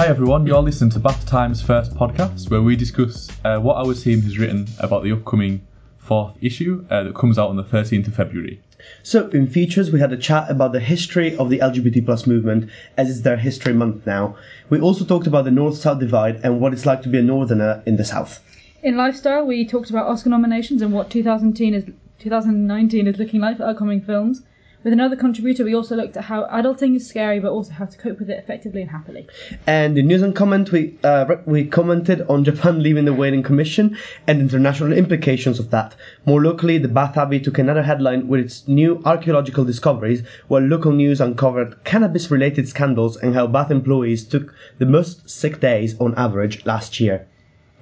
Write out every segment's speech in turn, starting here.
Hi everyone, you're listening to Bath Times First podcast, where we discuss uh, what our team has written about the upcoming fourth issue uh, that comes out on the 13th of February. So, in features, we had a chat about the history of the LGBT plus movement, as it's their History Month now. We also talked about the North South divide and what it's like to be a Northerner in the South. In lifestyle, we talked about Oscar nominations and what 2019 is 2019 is looking like for upcoming films. With another contributor, we also looked at how adulting is scary, but also how to cope with it effectively and happily. And in news and comment, we uh, we commented on Japan leaving the Whaling Commission and international implications of that. More locally, the Bath Abbey took another headline with its new archaeological discoveries, while local news uncovered cannabis-related scandals and how Bath employees took the most sick days on average last year.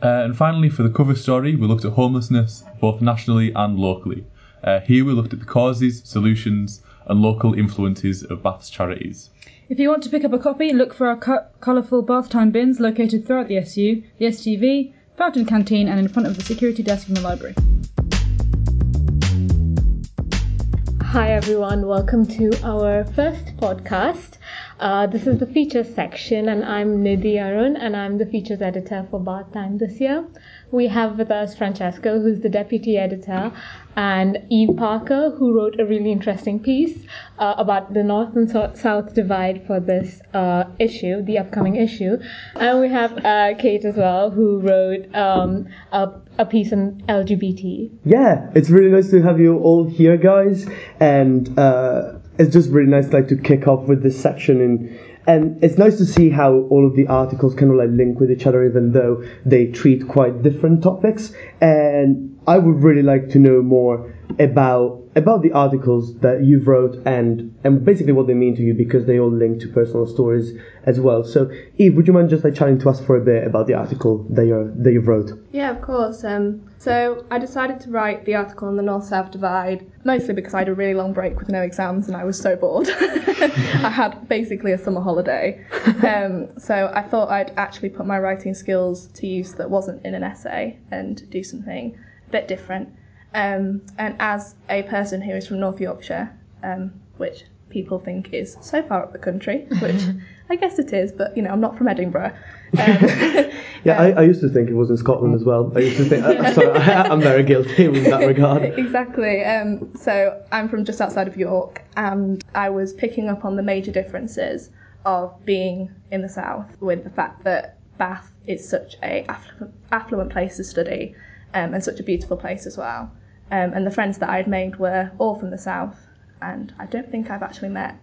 Uh, and finally, for the cover story, we looked at homelessness both nationally and locally. Uh, here we looked at the causes, solutions, and local influences of Bath's charities. If you want to pick up a copy, look for our co- colourful bath time bins located throughout the SU, the STV, Fountain Canteen, and in front of the security desk in the library. Hi everyone, welcome to our first podcast. Uh, this is the features section, and I'm Nidhi Arun, and I'm the features editor for Bath Time this year. We have with us Francesco, who's the deputy editor, and Eve Parker, who wrote a really interesting piece uh, about the North and so- South divide for this uh, issue, the upcoming issue. And we have uh, Kate as well, who wrote um, a, a piece on LGBT. Yeah, it's really nice to have you all here, guys, and uh, it's just really nice like to kick off with this section and and it's nice to see how all of the articles kind of like link with each other even though they treat quite different topics. And I would really like to know more about about the articles that you've wrote and and basically what they mean to you because they all link to personal stories as well. So Eve, would you mind just like chatting to us for a bit about the article that you that you've wrote? Yeah, of course. Um, so I decided to write the article on the North-South divide mostly because I had a really long break with no exams and I was so bored. I had basically a summer holiday, um, so I thought I'd actually put my writing skills to use that wasn't in an essay and do something a bit different. Um, and as a person who is from North Yorkshire, um, which people think is so far up the country, which I guess it is, but you know I'm not from Edinburgh. Um, Yeah, I, I used to think it was in Scotland as well. I used to think, uh, sorry, I'm very guilty in that regard. exactly. Um, so I'm from just outside of York, and I was picking up on the major differences of being in the south with the fact that Bath is such a affluent, affluent place to study, um, and such a beautiful place as well. Um, and the friends that I'd made were all from the south, and I don't think I've actually met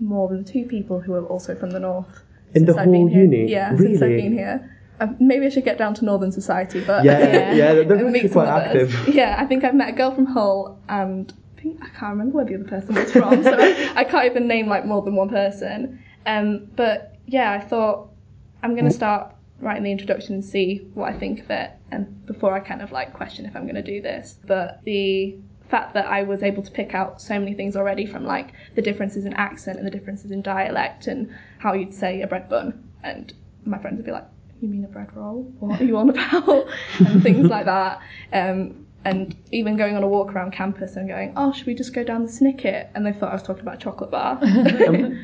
more than two people who are also from the north. In the since I've been whole here. uni? Yeah, since I've been here. Um, maybe I should get down to Northern Society, but Yeah, Yeah. yeah, they're and actually meet quite others. active. Yeah, I think I've met a girl from Hull, and I think I can't remember where the other person was from, so I, I can't even name like more than one person. Um, but yeah, I thought I'm gonna start writing the introduction and see what I think of it, and before I kind of like question if I'm gonna do this. But the fact that I was able to pick out so many things already from like the differences in accent and the differences in dialect and how you'd say a bread bun, and my friends would be like, "You mean a bread roll? What are you on about?" and things like that. Um, and even going on a walk around campus and going, "Oh, should we just go down the Snicket?" And they thought I was talking about a chocolate bar. What's a And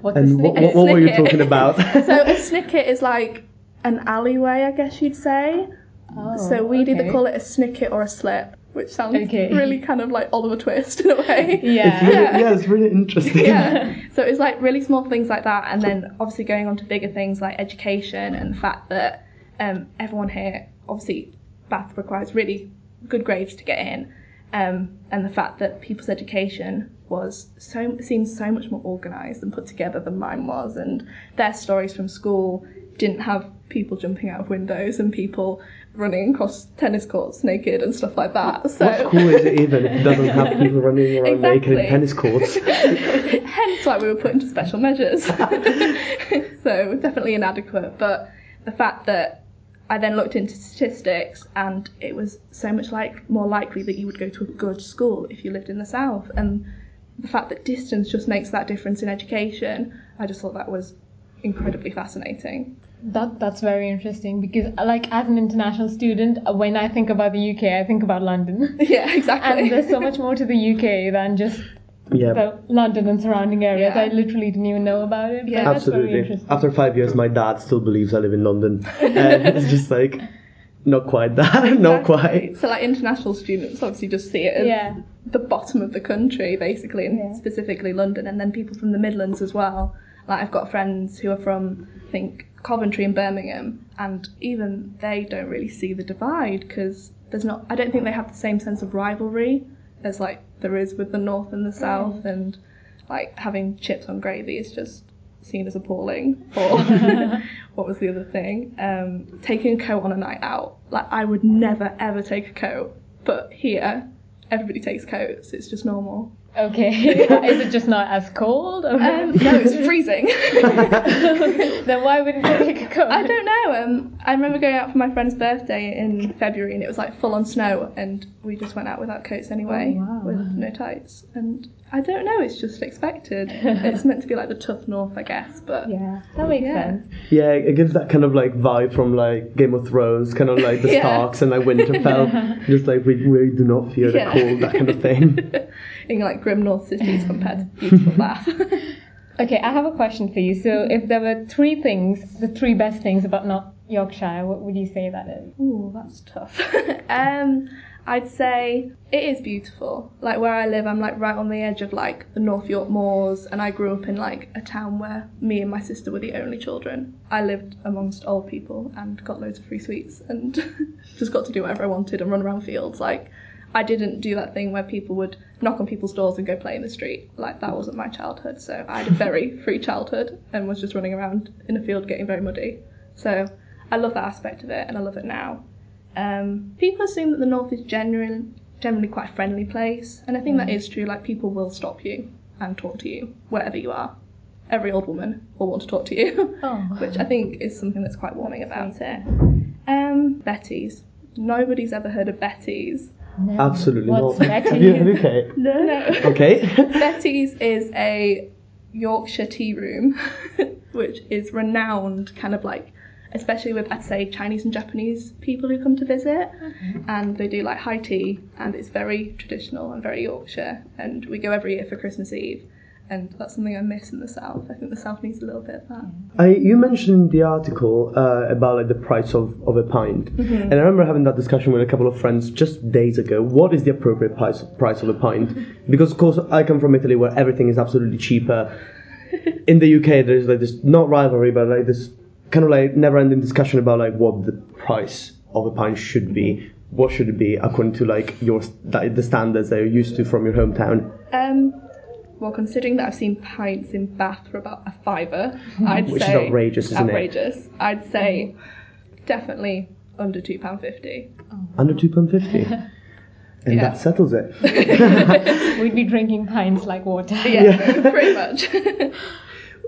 what, snicket? what, what were you talking about? so a Snicket is like an alleyway, I guess you'd say. Oh, so we'd either call it a Snicket or a slip, which sounds Okay. really kind of like Oliver Twist in a way. Yeah. yeah. yeah, it's really interesting. yeah. So it's like really small things like that, and then obviously going on to bigger things like education and the fact that um, everyone here, obviously, Bath requires really good grades to get in, um, and the fact that people's education was so seems so much more organised and put together than mine was, and their stories from school didn't have people jumping out of windows and people running across tennis courts naked and stuff like that. So What school is it even? If it doesn't have people running around naked in tennis courts. Hence why we were put into special measures. so definitely inadequate. But the fact that I then looked into statistics and it was so much like more likely that you would go to a good school if you lived in the south and the fact that distance just makes that difference in education, I just thought that was incredibly fascinating. That that's very interesting because, like, as an international student, uh, when I think about the UK, I think about London, Yeah, exactly. and there's so much more to the UK than just Yeah. about London and surrounding areas. Yeah. I literally didn't even know about it. But Yeah. that's very Absolutely. interesting. After five years, my dad still believes I live in London. and it's just like, not quite that, not quite. So like international students obviously just see it as Yeah. the bottom of the country basically, and Yeah. specifically London, and then people from the Midlands as well. Like I've got friends who are from I think Coventry and Birmingham, and even they don't really see the divide because there's not. I don't think they have the same sense of rivalry as like there is with the North and the South, and like having chips on gravy is just seen as appalling. Or what was the other thing? Um, taking a coat on a night out. Like I would never ever take a coat, but here everybody takes coats. It's just normal. Okay. Is it just not as cold? Or Um, no, it's freezing. then why wouldn't you take a coat? I don't know. Um, I remember going out for my friend's birthday in February, and it was like full on snow, and we just went out without coats anyway, Oh, wow. with no tights. And I don't know. It's just expected. it's meant to be like the tough north, I guess. But Yeah, that makes Yeah. sense. Yeah, it gives that kind of like vibe from like Game of Thrones, kind of like the Yeah. Starks and like Winterfell. just like we, we do not fear Yeah. the cold, that kind of thing. In like grim north cities compared to beautiful Bath. Okay, I have a question for you. So, if there were three things, the three best things about North Yorkshire, what would you say that is? Ooh, that's tough. um, I'd say it is beautiful. Like where I live, I'm like right on the edge of like the North York Moors, and I grew up in like a town where me and my sister were the only children. I lived amongst old people and got loads of free sweets and just got to do whatever I wanted and run around fields. Like I didn't do that thing where people would knock on people's doors and go play in the street. Like that wasn't my childhood. So I had a very free childhood and was just running around in a field getting very muddy. So I love that aspect of it and I love it now. Um, people assume that the north is generally generally quite a friendly place, and I think that is true. Like people will stop you and talk to you wherever you are. Every old woman will want to talk to you, Oh. which I think is something that's quite warming about it. Um, Betty's. Nobody's ever heard of Betty's. No. Absolutely What's not. Betty? Have you, have you okay? No. Okay. Betty's is a Yorkshire tea room, which is renowned, kind of like, especially with I'd say Chinese and Japanese people who come to visit, mm-hmm. and they do like high tea, and it's very traditional and very Yorkshire, and we go every year for Christmas Eve. And that's something I miss in the south. I think the south needs a little bit of that. I, you mentioned the article uh, about like the price of, of a pint, and I remember having that discussion with a couple of friends just days ago. What is the appropriate price price of a pint? Because of course I come from Italy where everything is absolutely cheaper. In the UK, there's like this not rivalry, but like this kind of like never-ending discussion about like what the price of a pint should be. What should it be according to like your the standards that you're used to from your hometown? Um, well, considering that I've seen pints in Bath for about a fiver, I'd Which is say outrageous, isn't it? outrageous. I'd say definitely under two pound fifty. Under two pound fifty, and Yeah. that settles it. We'd be drinking pints like water. Yeah, pretty much.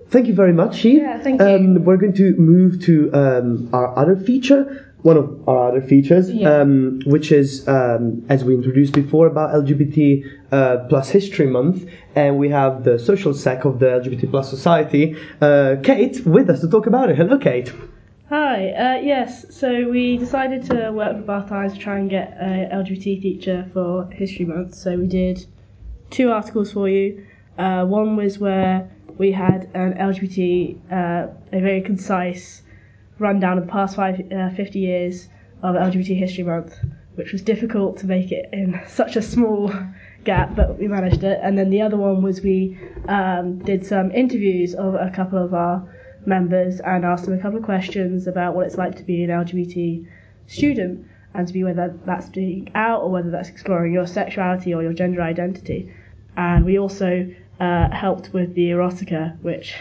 Thank you very much, Eve. Yeah, thank you. Um, we're going to move to um, our other feature, one of our other features, Yeah. um, which is, um, as we introduced before, about LGBT uh, plus History Month, and we have the social sec of the LGBT plus society, uh, Kate, with us to talk about it. Hello, Kate. Hi, uh, yes, so we decided to work with Bath Times to try and get a LGBT feature for History Month. So we did two articles for you. Uh, one was where we had an LGBT, uh, a very concise rundown of the past five, uh, 50 years of LGBT History Month, which was difficult to make it in such a small gap, but we managed it. And then the other one was we um, did some interviews of a couple of our members and asked them a couple of questions about what it's like to be an LGBT student and to be whether that's being out or whether that's exploring your sexuality or your gender identity. And we also uh, helped with the erotica, which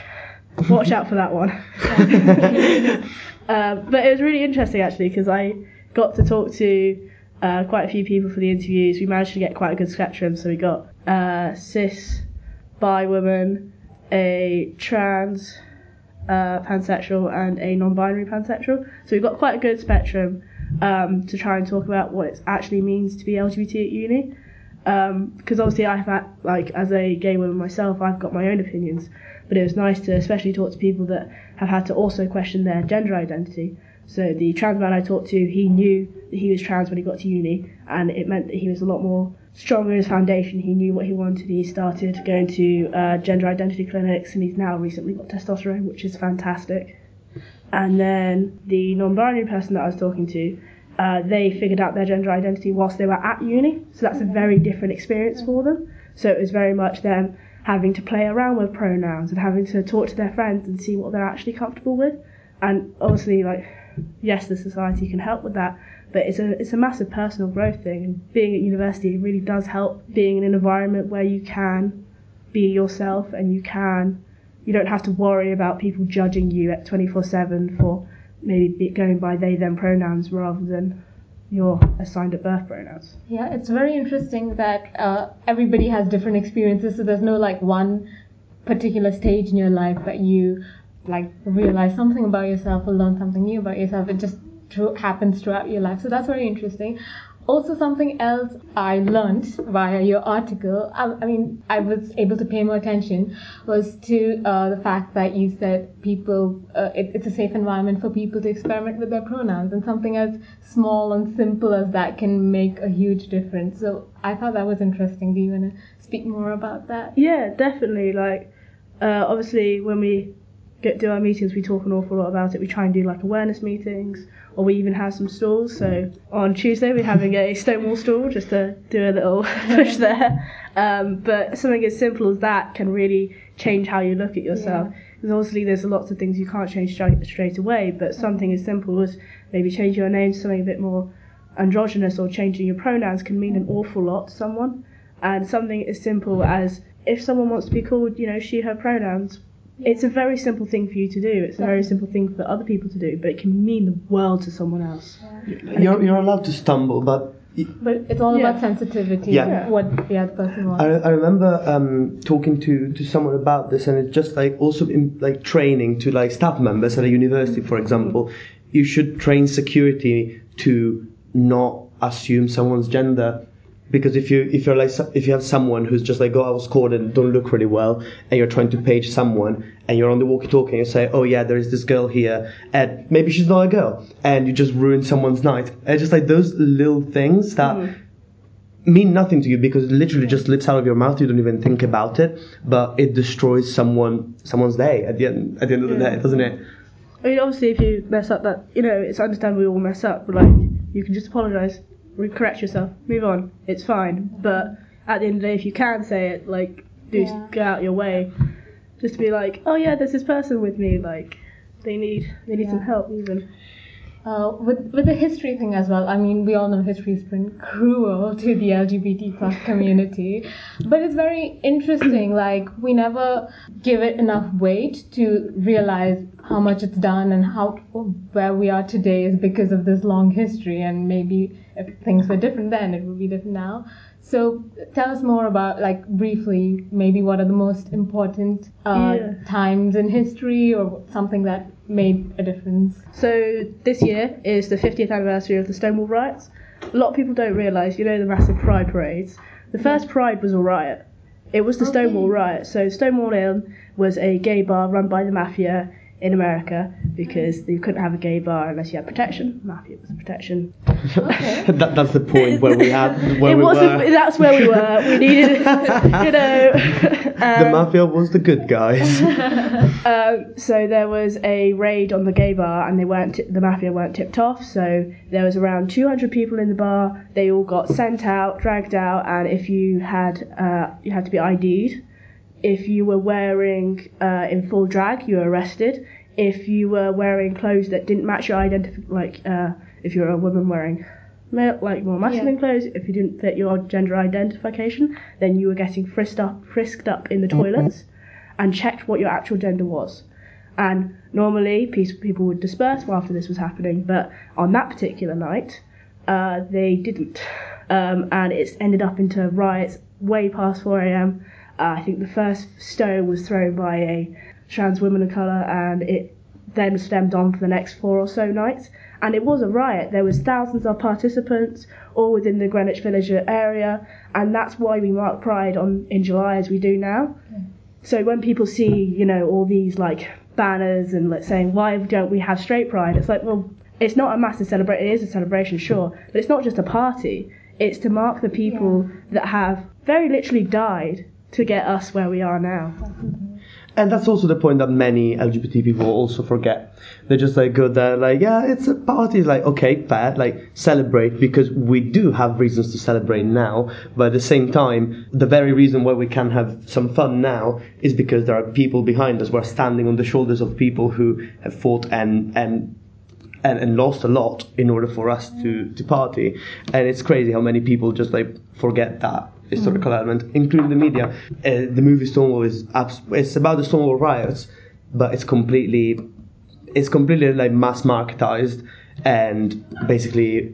watch out for that one. uh, but it was really interesting actually because I got to talk to uh, quite a few people for the interviews. We managed to get quite a good spectrum, so we got uh, cis, bi woman, a trans, uh, pansexual and a non-binary pansexual. So we've got quite a good spectrum um, to try and talk about what it actually means to be LGBT at uni. Because obviously I've had, like, as a gay woman myself, I've got my own opinions. But it was nice to especially talk to people that have had to also question their gender identity. So the trans man I talked to, he knew that he was trans when he got to uni, and it meant that he was a lot more strong in his foundation. He knew what he wanted. He started going to uh, gender identity clinics, and he's now recently got testosterone, which is fantastic. And then the non-binary person that I was talking to, uh, they figured out their gender identity whilst they were at uni, so that's a very different experience for them. So it was very much them having to play around with pronouns and having to talk to their friends and see what they're actually comfortable with. And obviously, like, yes, the society can help with that, but it's a it's a massive personal growth thing. And being at university really does help. Being in an environment where you can be yourself and you can you don't have to worry about people judging you at 24/7 for maybe going by they them pronouns rather than your assigned at birth pronouns. Yeah, it's very interesting that uh, everybody has different experiences, so there's no like one particular stage in your life that you like realize something about yourself or learn something new about yourself. It just happens throughout your life. So that's very interesting. Also, something else I learned via your article, I, I mean, I was able to pay more attention, was to uh, the fact that you said people, uh, it, it's a safe environment for people to experiment with their pronouns, and something as small and simple as that can make a huge difference. So I thought that was interesting. Do you want to speak more about that? Yeah, definitely. Like, uh, obviously, when we get do our meetings, we talk an awful lot about it. We try and do like awareness meetings, or we even have some stalls. So on Tuesday, we're having a Stonewall stall just to do a little push there. Um, but something as simple as that can really change how you look at yourself. Because obviously, there's lots of things you can't change straight, straight away, but something as simple as maybe changing your name to something a bit more androgynous or changing your pronouns can mean an awful lot to someone. And something as simple as if someone wants to be called, you know, she, her pronouns, it's a very simple thing for you to do. It's a very simple thing for other people to do, but it can mean the world to someone else. You're, you're allowed to stumble, but But it's all Yeah. about sensitivity, Yeah. what the other person wants. I, I remember um, talking to, to someone about this, and it's just like also in like training to like staff members at a university, for example. You should train security to not assume someone's gender, because if you if you're like if you have someone who's just like oh I was called and don't look really well, and you're trying to page someone, and you're on the walkie-talkie and you say oh yeah there is this girl here, and maybe she's not a girl, and you just ruin someone's night. And just like those little things that mm-hmm. mean nothing to you because it literally just slips out of your mouth. You don't even think about it, but it destroys someone someone's day at the end at the end of the day, doesn't it? I mean, obviously, if you mess up, that you know, it's understandable we all mess up, but like, you can just apologise, re- correct yourself, move on. It's fine. But at the end of the day, if you can say it, like, do Yeah. go out your way, just to be like, oh yeah, there's this person with me, like, they need they need some help even. Uh, with with the history thing as well. I mean, we all know history's been cruel to the LGBT plus community, but it's very interesting. Like we never give it enough weight to realize how much it's done and how where we are today is because of this long history. And maybe if things were different then, it would be different now. So tell us more about, like, briefly, maybe what are the most important uh, Yeah. times in history or something that made a difference. So this year is the 50th anniversary of the Stonewall riots. A lot of people don't realise, you know, the massive pride parades. The first pride was a riot. It was the Okay. Stonewall riot. So Stonewall Inn was a gay bar run by the mafia in America because you couldn't have a gay bar unless you had protection. Mafia was protection. Okay. that, that's the point where we had where it we wasn't. were. That's where we were. We needed, you know. the um, mafia was the good guys. Um, so there was a raid on the gay bar, and they weren't. T- the mafia weren't tipped off. So there was around 200 people in the bar. They all got sent out, dragged out, and if you had, uh, you had to be ID'd. If you were wearing uh, in full drag, you were arrested. If you were wearing clothes that didn't match your identity, like uh, if you're a woman wearing male, like more masculine Yeah. clothes, if you didn't fit your gender identification, then you were getting frisked up, frisked up in the toilets and checked what your actual gender was. And normally, peace- people would disperse after this was happening, but on that particular night, uh, they didn't. Um, and it's ended up into riots way past 4 a.m. Uh, I think the first stone was thrown by a trans woman of colour, and it then stemmed on for the next four or so nights. And it was a riot. There was thousands of participants, all within the Greenwich Village area, and that's why we mark Pride on in July as we do now. So when people see, you know, all these like banners and like saying why don't we have straight pride, it's like, well, it's not a massive celebration. It is a celebration, sure, but it's not just a party. It's to mark the people that have very literally died to get us where we are now. And that's also the point that many LGBT people also forget. They're just like go there like, yeah, it's a party. Like, okay, fair, like celebrate because we do have reasons to celebrate now. But at the same time, the very reason why we can have some fun now is because there are people behind us. We're standing on the shoulders of people who have fought and and and, and lost a lot in order for us to, to party. And it's crazy how many people just like forget that historical element, including the media. Uh, the movie Stonewall is abs- it's about the Stonewall riots, but it's completely it's completely like mass marketized and basically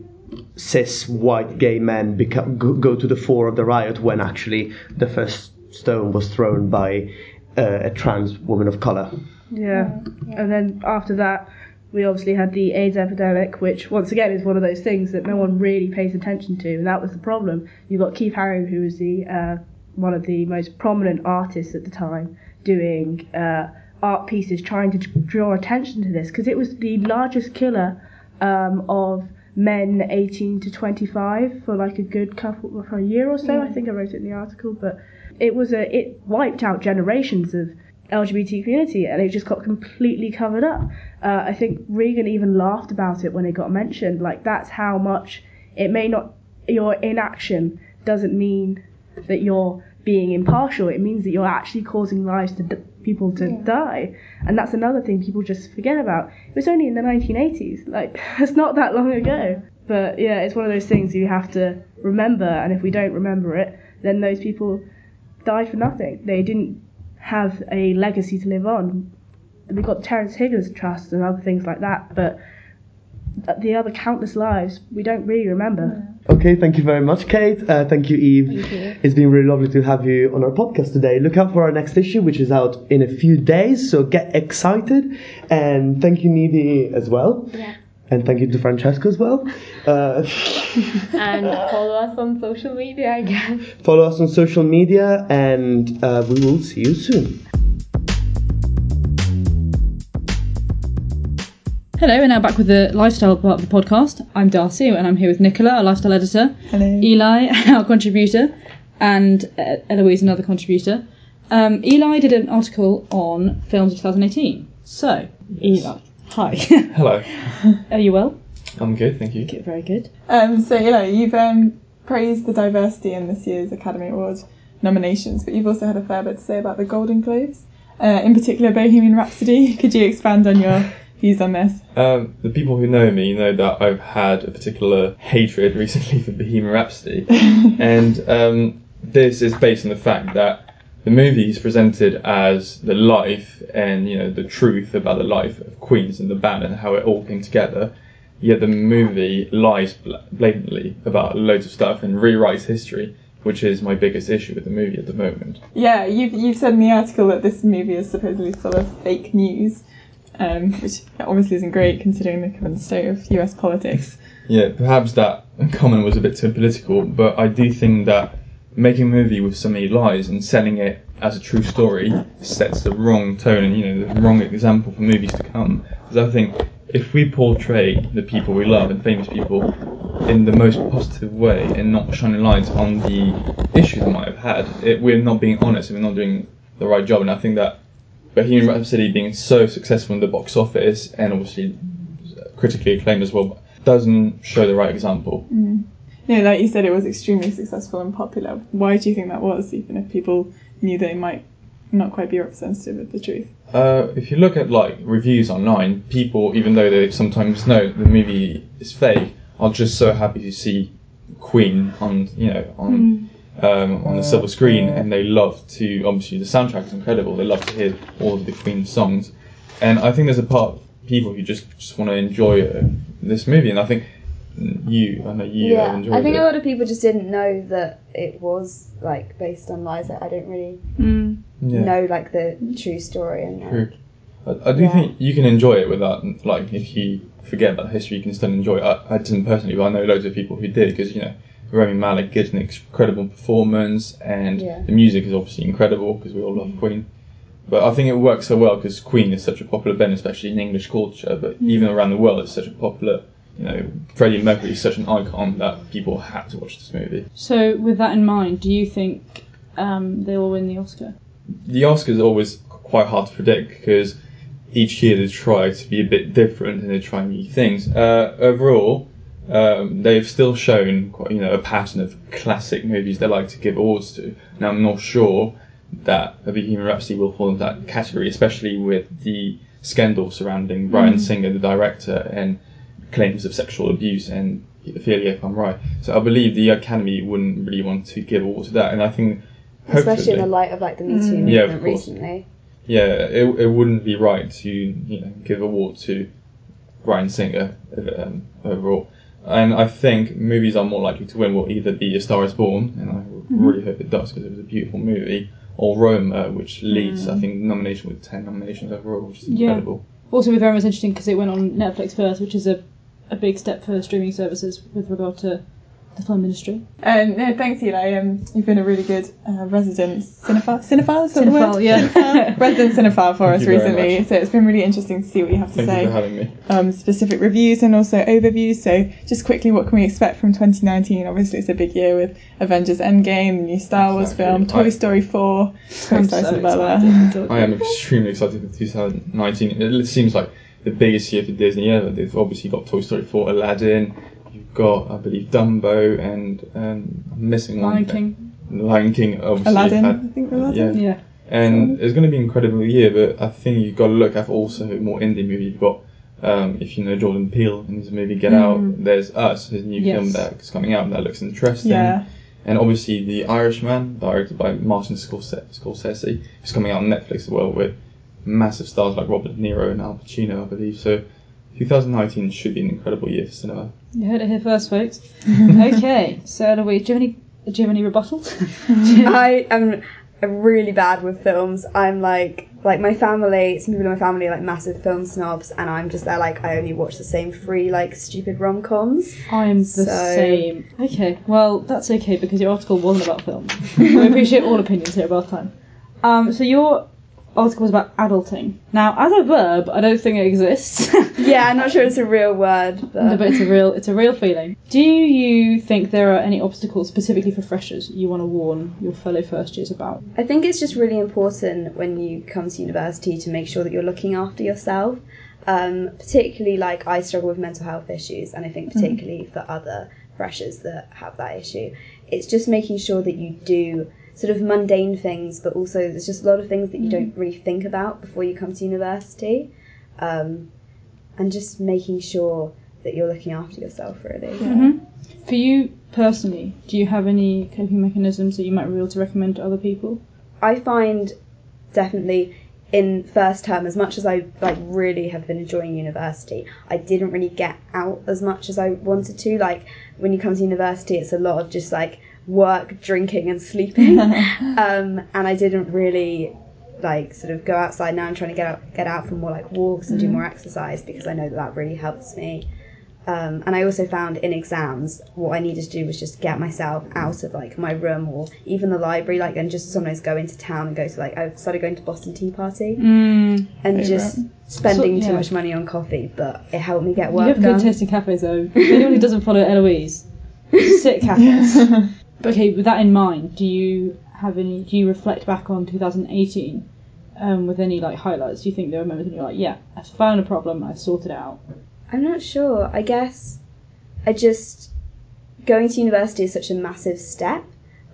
cis white gay men become, go, to the fore of the riot when actually the first stone was thrown by uh, a trans woman of color. Yeah. And then after that, we obviously had the AIDS epidemic, which once again is one of those things that no one really pays attention to, and that was the problem. You've got Keith Haring, who was the uh, one of the most prominent artists at the time, doing uh, art pieces trying to draw attention to this because it was the largest killer um, of men 18 to 25 for like a good couple for a year or so. I think I wrote it in the article, but it was a it wiped out generations of LGBT community and it just got completely covered up. Uh, I think Reagan even laughed about it when it got mentioned. Like that's how much it may not your inaction doesn't mean that you're being impartial. It means that you're actually causing lives to d- people to die, and that's another thing people just forget about. It was only in the 1980s. Like it's not that long ago. But yeah, it's one of those things you have to remember, and if we don't remember it, then those people died for nothing. They didn't have a legacy to live on. We've got Terence Higgins Trust and other things like that, but the other countless lives we don't really remember. Okay, thank you very much, Kate. Uh, thank you, Eve. Thank you. It's been really lovely to have you on our podcast today. Look out for our next issue, which is out in a few days, so get excited. And thank you, Nidhi, as well. Yeah. And thank you to Francesca as well. Uh, And follow us on social media, I guess. follow us on social media, and uh, we will see you soon. Hello, we're now back with the lifestyle part of the podcast. I'm Darcy, and I'm here with Nicola, our lifestyle editor, Hello. Eli, our contributor, and uh, Eloise, another contributor. Um, Eli did an article on films of 2018. So, Eli, hi. Hello. Are you well? I'm good, thank you. Good, very good. Um, so, you know, you've um, praised the diversity in this year's Academy Award nominations, but you've also had a fair bit to say about the Golden Globes, uh, in particular Bohemian Rhapsody. Could you expand on your views on this? Um, the people who know me know that I've had a particular hatred recently for Bohemian Rhapsody, and um, this is based on the fact that the movie is presented as the life and you know the truth about the life of Queens and the band and how it all came together. Yet the movie lies blatantly about loads of stuff and rewrites history, which is my biggest issue with the movie at the moment. Yeah, you've, you've said in the article that this movie is supposedly full of fake news, um, which obviously isn't great considering the current state of US politics. Yeah, perhaps that comment was a bit too political, but I do think that making a movie with so many lies and selling it as a true story sets the wrong tone and you know the wrong example for movies to come. Because I think if we portray the people we love and famous people in the most positive way and not shining lights on the issues they might have had, it, we're not being honest and we're not doing the right job. And I think that Bohemian Rhapsody being so successful in the box office and obviously uh, critically acclaimed as well doesn't show the right example. Mm. You know, like you said, it was extremely successful and popular. Why do you think that was, even if people knew they might not quite be representative of the truth? Uh, if you look at like reviews online, people, even though they sometimes know the movie is fake, are just so happy to see Queen on, you know, on mm. Um, on the silver screen, and they love to. Obviously, the soundtrack is incredible. They love to hear all of the Queen songs, and I think there's a part of people who just just want to enjoy uh, this movie, and I think you, I know you have yeah, enjoyed I think it. a lot of people just didn't know that it was like based on lies. I don't really Yeah. know like the true story and like, True. I, I do Yeah. think you can enjoy it without, like, if you forget about the history, you can still enjoy it. I, I didn't personally, but I know loads of people who did because, you know, Rami Malek gives an incredible performance and Yeah. the music is obviously incredible because we all love Queen. But I think it works so well because Queen is such a popular band, especially in English culture, but even around the world, it's such a popular you know, Freddie Mercury is such an icon that people had to watch this movie. So, with that in mind, do you think um, they will win the Oscar? The Oscars are always quite hard to predict because each year they try to be a bit different and they try new things. Uh, overall, um, they've still shown quite, you know a pattern of classic movies they like to give awards to. Now I'm not sure that A Bohemian Rhapsody will fall into that category, especially with the scandal surrounding Bryan Singer, the director, and claims of sexual abuse and paedophilia, if I'm right. So I believe the Academy wouldn't really want to give awards to that, and I think Especially in the light of like the Me Too movement Yeah, recently. yeah, it, it wouldn't be right to you know give award to Bryan Singer um, overall. And I think movies are more likely to win will either be A Star Is Born, and I mm-hmm. really hope it does because it was a beautiful movie, or Roma, which mm. leads I think nomination with ten nominations overall, which is Yeah. incredible. Also, with Roma, it's interesting because it went on Netflix first, which is a, a big step for streaming services with regard to the film industry. Um, no, thanks, Eli. Um, you've been a really good uh, resident cinephile. Cinephile, is that the word? yeah. Cinephile. resident cinephile for Thank us recently. much. So it's been really interesting to see what you have to Thank say. you for having me. um, specific reviews and also overviews. So, just quickly, what can we expect from 2019? Obviously, it's a big year with Avengers Endgame, the new Star Wars Exactly. film, Toy I- Story 4. So I'm excited so about excited. that. I am extremely excited for 2019. It seems like the biggest year for Disney ever. They've obviously got Toy Story 4, Aladdin. You've got, I believe, Dumbo, and um, I'm missing one. Lion King. Lion King, obviously. Aladdin, had- I think Aladdin. yeah. Yeah. And it's going to be an incredible year, but I think you've got to look at also more indie movies. You've got, um, if you know Jordan Peele and his movie Get Out, there's Us, his new Yes. film that's coming out that looks interesting. Yeah. And obviously The Irishman, directed by Martin Scorse- Scorsese, is coming out on Netflix as well with massive stars like Robert De Niro and Al Pacino, I believe. So 2019 should be an incredible year for cinema. You heard it here first, folks. okay, so Louise, do you have any, do you have any rebuttals? I am really bad with films. I'm like like my family, some people in my family are like massive film snobs, and I'm just there like I only watch the same three like stupid rom coms. I am the So- same. Okay, well, that's okay because your article wasn't about film. we appreciate all opinions here about time. Um, so your article was about adulting. Now, as a verb, I don't think it exists. Yeah, I'm not sure it's a real word, No, but but it's a real it's a real feeling. Do you think there are any obstacles specifically for freshers you want to warn your fellow first years about? I think it's just really important when you come to university to make sure that you're looking after yourself. Um, particularly, like I struggle with mental health issues, and I think particularly for other freshers that have that issue, it's just making sure that you do sort of mundane things, but also there's just a lot of things that you don't really think about before you come to university, um, and just making sure that you're looking after yourself really. For you personally, do you have any coping mechanisms that you might be able to recommend to other people? I find definitely in first term, as much as I like really have been enjoying university, I didn't really get out as much as I wanted to. Like when you come to university, it's a lot of just like work, drinking, and sleeping, um, and I didn't really like sort of go outside. Now I'm trying to get out, get out for more like walks and do more exercise because I know that that really helps me. Um, and I also found in exams, what I needed to do was just get myself out of like my room or even the library, like, and just sometimes go into town and go to like I started going to Boston Tea Party Mm, and just spending So- too much money on coffee, but it helped me get work. You have done. good taste in cafes though. Anyone who doesn't follow Eloise, sit cafes. Okay, with that in mind, do you have any? Do you reflect back on 2018 um, with any like highlights? Do you think there are moments when you're like, yeah, I found a problem, I sorted it out. I'm not sure. I guess I just going to university is such a massive step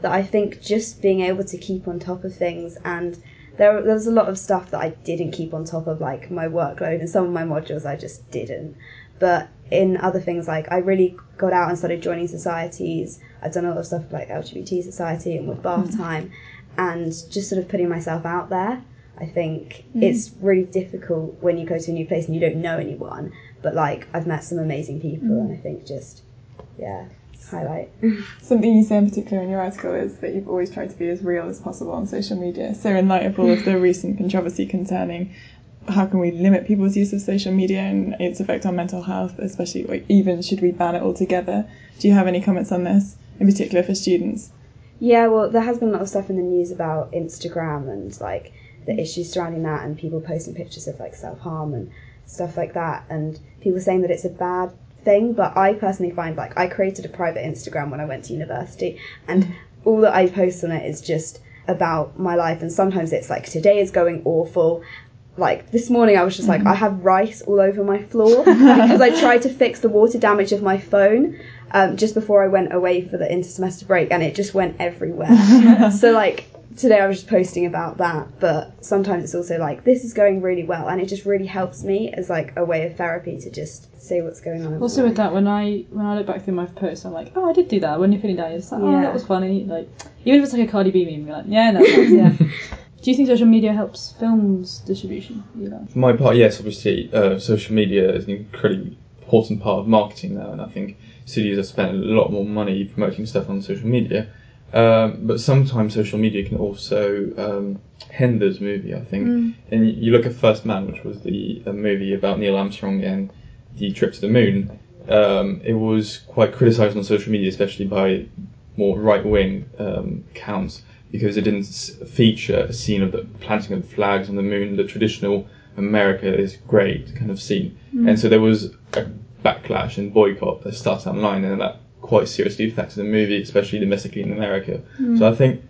that I think just being able to keep on top of things and there there was a lot of stuff that I didn't keep on top of like my workload and some of my modules I just didn't. But in other things like I really got out and started joining societies. I've done a lot of stuff like LGBT society and with bath mm. time and just sort of putting myself out there. I think mm. it's really difficult when you go to a new place and you don't know anyone. But like I've met some amazing people, mm. and I think just yeah, highlight. Something you say in particular in your article is that you've always tried to be as real as possible on social media. So, in light of all of the recent controversy concerning how can we limit people's use of social media and its effect on mental health, especially like, even should we ban it altogether? Do you have any comments on this, in particular for students? Yeah, well, there has been a lot of stuff in the news about Instagram and like the issues surrounding that, and people posting pictures of like self harm and stuff like that, and people saying that it's a bad thing, but I personally find like I created a private Instagram when I went to university, and all that I post on it is just about my life, and sometimes it's like today is going awful. Like this morning, I was just like, I have rice all over my floor because I tried to fix the water damage of my phone um, just before I went away for the intersemester break, and it just went everywhere. so like today, I was just posting about that, but sometimes it's also like this is going really well, and it just really helps me as like a way of therapy to just say what's going on. Also with that, when I when I look back through my posts, I'm like, oh, I did do that. When you're feeling down, just like, oh, Yeah. that was funny. Like, even if it's like a Cardi B meme, you're like, yeah, no, that's, yeah. Do you think social media helps films distribution? For my part, yes, obviously, uh, social media is an incredibly important part of marketing now, and I think studios have spent a lot more money promoting stuff on social media. Um, but sometimes social media can also um, hinder the movie, I think. And you look at First Man, which was the a movie about Neil Armstrong and the trip to the moon. Um, it was quite criticised on social media, especially by more right wing um, accounts, because it didn't feature a scene of the planting of flags on the moon, the traditional America is great kind of scene. And so there was a backlash and boycott that started online, and that quite seriously affected the movie, especially domestically in America. So I think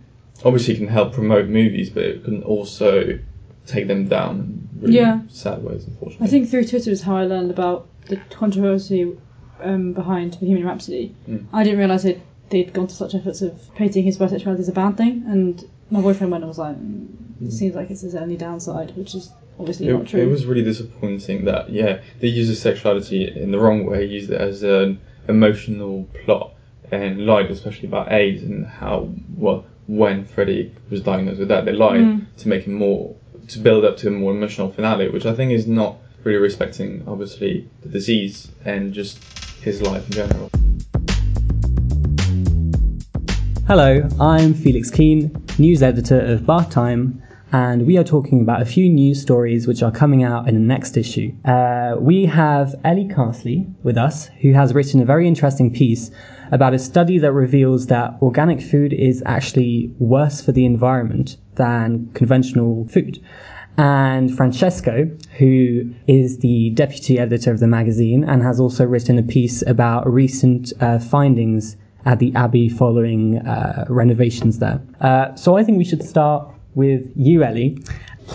obviously it can help promote movies, but it can also take them down in really Yeah. sad ways, unfortunately. I think through Twitter is how I learned about the controversy um, behind Bohemian Rhapsody. Mm. I didn't realise it they'd gone to such efforts of painting his bisexuality as a bad thing, and my boyfriend went and was like, mm, it seems like it's his only downside, which is obviously not true. it was really disappointing that yeah they used his sexuality in the wrong way, used it as an emotional plot, and lied especially about AIDS and how well when Freddie was diagnosed with that they lied Mm. to make him more to build up to a more emotional finale, which I think is not really respecting obviously the disease and just his life in general. Hello, I'm Felix Keane, news editor of Bath Time, and we are talking about a few news stories which are coming out in the next issue. Uh, we have Ellie Carsley with us, who has written a very interesting piece about a study that reveals that organic food is actually worse for the environment than conventional food. And Francesco, who is the deputy editor of the magazine and has also written a piece about recent uh, findings at the Abbey following uh, renovations there. Uh, so I think we should start with you, Ellie.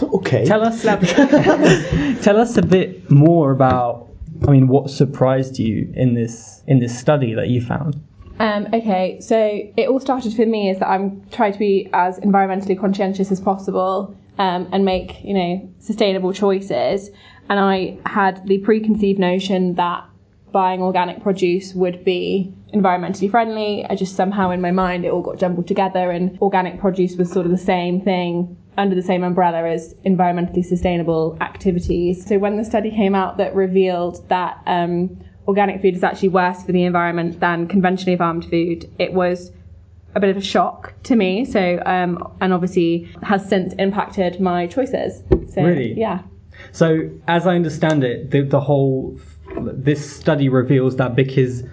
Okay. Tell us, tell us a bit more about. I mean, what surprised you in this in this study that you found? Um, okay, so it all started for me is that I'm trying to be as environmentally conscientious as possible um, and make you know sustainable choices. And I had the preconceived notion that buying organic produce would be environmentally friendly. I just somehow in my mind it all got jumbled together, and organic produce was sort of the same thing under the same umbrella as environmentally sustainable activities. So when the study came out that revealed that um, organic food is actually worse for the environment than conventionally farmed food, it was a bit of a shock to me. So um, and obviously has since impacted my choices. So Really? yeah. So, as I understand it, the, the whole this study reveals that because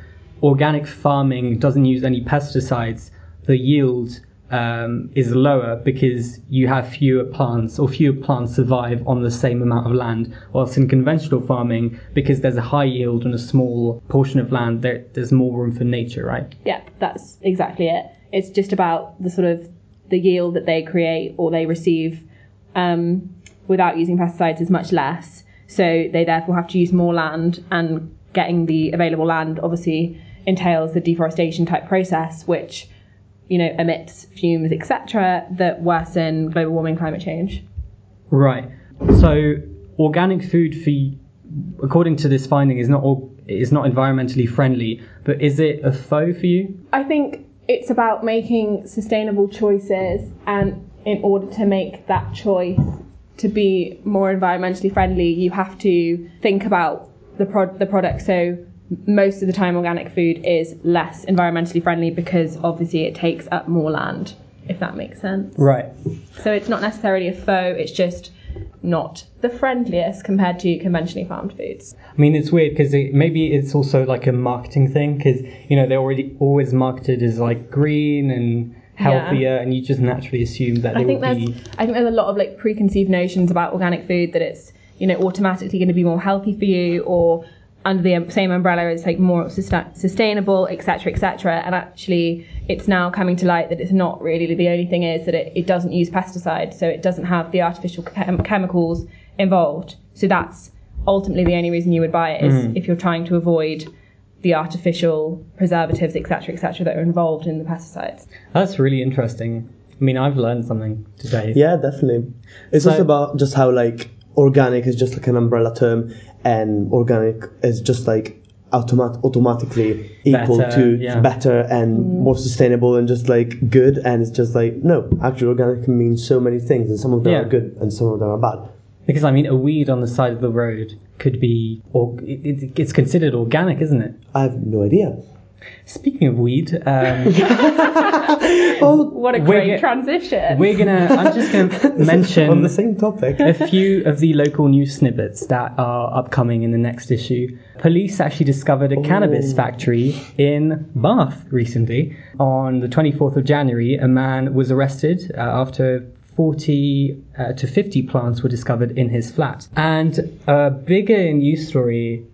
organic farming doesn't use any pesticides, the yield um, is lower because you have fewer plants or fewer plants survive on the same amount of land. Whilst in conventional farming, because there's a high yield on a small portion of land, there, there's more room for nature, right? Yeah, that's exactly it. It's just about the sort of the yield that they create or they receive um, without using pesticides is much less. So they therefore have to use more land, and getting the available land obviously entails the deforestation type process, which you know emits fumes, etc., that worsen global warming, climate change. Right. So organic food for, according to this finding, is not all, is not environmentally friendly. But is it a foe for you? I think it's about making sustainable choices, and in order to make that choice to be more environmentally friendly, you have to think about the pro- the product. So most of the time, organic food is less environmentally friendly because obviously it takes up more land. If that makes sense. Right. So it's not necessarily a foe. It's just not the friendliest compared to conventionally farmed foods. I mean, it's weird because it, maybe it's also like a marketing thing because you know they're already always marketed as like green and healthier, and you just naturally assume that they I think there's be. I think there's a lot of like preconceived notions about organic food that it's you know automatically going to be more healthy for you or under the um, same umbrella as like more susta- sustainable, etc., etc. And actually, it's now coming to light that it's not really. The only thing is that it, it doesn't use pesticides, so it doesn't have the artificial chem- chemicals involved. So that's ultimately the only reason you would buy it is mm. if you're trying to avoid the artificial preservatives, etc., etc., that are involved in the pesticides. That's really interesting. I mean, I've learned something today. Yeah, definitely. It's So- also about just how like organic is just like an umbrella term, and organic is just like automat- automatically equal Better, to yeah. better and mm. more sustainable and just like good. And it's just like no, actually, organic can mean so many things, and some of them Yeah. are good and some of them are bad. Because I mean, a weed on the side of the road could be, or it, it, it's considered organic, isn't it? I have no idea. Speaking of weed, um, What a We're great transition! we're gonna. I'm just gonna mention On the same topic. a few of the local news snippets that are upcoming in the next issue. Police actually discovered a cannabis factory in Bath recently. On the 24th of January, a man was arrested uh, after 40 uh, to 50 plants were discovered in his flat. And a bigger news story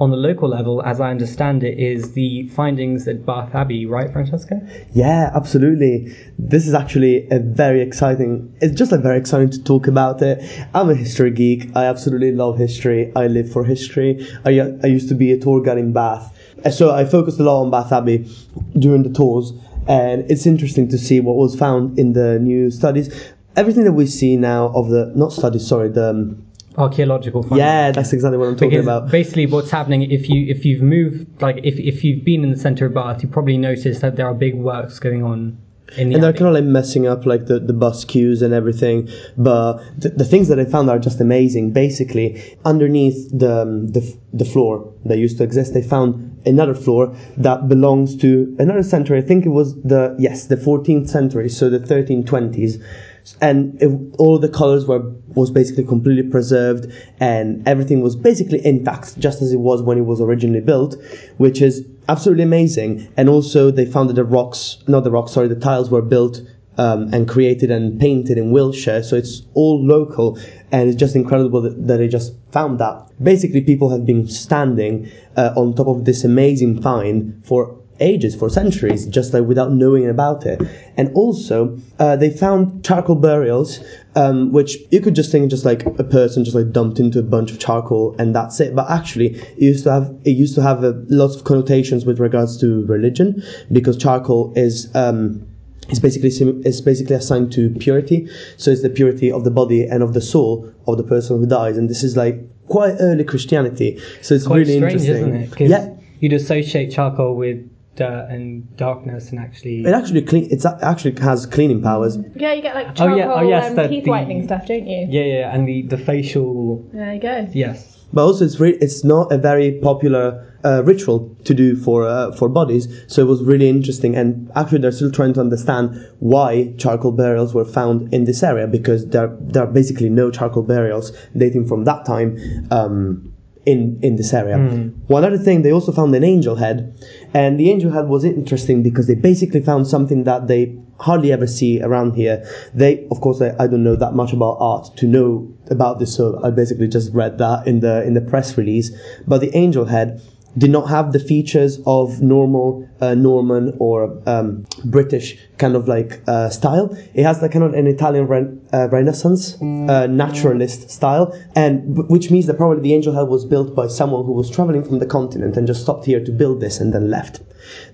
on the local level, as I understand it, is the findings at Bath Abbey, right, Francesca? Yeah, absolutely. This is actually a very exciting. It's just like very exciting to talk about it. I'm a history geek. I absolutely love history. I live for history. I, I used to be a tour guide in Bath, so I focused a lot on Bath Abbey during the tours. And it's interesting to see what was found in the new studies. Everything that we see now of the not studies, sorry, the um, Archaeological findings. yeah, that's exactly what I'm talking Because about. basically, what's happening if you if you've moved like if if you've been in the center of Bath, you probably noticed that there are big works going on in the and they're kind of like messing up like the, the bus queues and everything but the, the things that i found are just amazing basically underneath the, um, the f- the floor that used to exist they found another floor that belongs to another century i think it was the yes the 14th century so the 1320s and it, all the colors were was basically completely preserved and everything was basically intact just as it was when it was originally built which is absolutely amazing. And also they found that the rocks not the rocks sorry the tiles were built um, and created and painted in Wiltshire so it's all local and it's just incredible that, that they just found that. Basically people have been standing uh, on top of this amazing find for ages, for centuries, just like without knowing about it. And also, uh, they found charcoal burials, um, which you could just think just like a person just like dumped into a bunch of charcoal and that's it. But actually, it used to have it used to have uh, lots of connotations with regards to religion because charcoal is. Um, is basically is basically assigned to purity, so it's the purity of the body and of the soul of the person who dies, and this is like quite early Christianity, so it's Quite really strange, interesting. isn't it? Yeah, you'd associate charcoal with dirt and darkness, and actually, It actually clean. It's actually has cleaning powers. Yeah, you get like Oh, charcoal yeah, oh, yes, um, the- teeth the- whitening stuff, don't you? yeah, yeah, and the the facial, There you go. yes. But also, it's re- it's not a very popular uh, ritual to do for uh, for bodies. So it was really interesting. And actually, they're still trying to understand why charcoal burials were found in this area because there there are basically no charcoal burials dating from that time. Um, in, in this area. One other thing, they also found an angel head, and the angel head was interesting because they basically found something that they hardly ever see around here. They, of course, I, I don't know that much about art to know about this, so I basically just read that in the in the press release. But the angel head did not have the features of normal uh, Norman or um, British kind of like uh, style. It has like kind of an Italian re- uh, Renaissance uh, naturalist style, and w- which means that probably the angel head was built by someone who was traveling from the continent and just stopped here to build this and then left.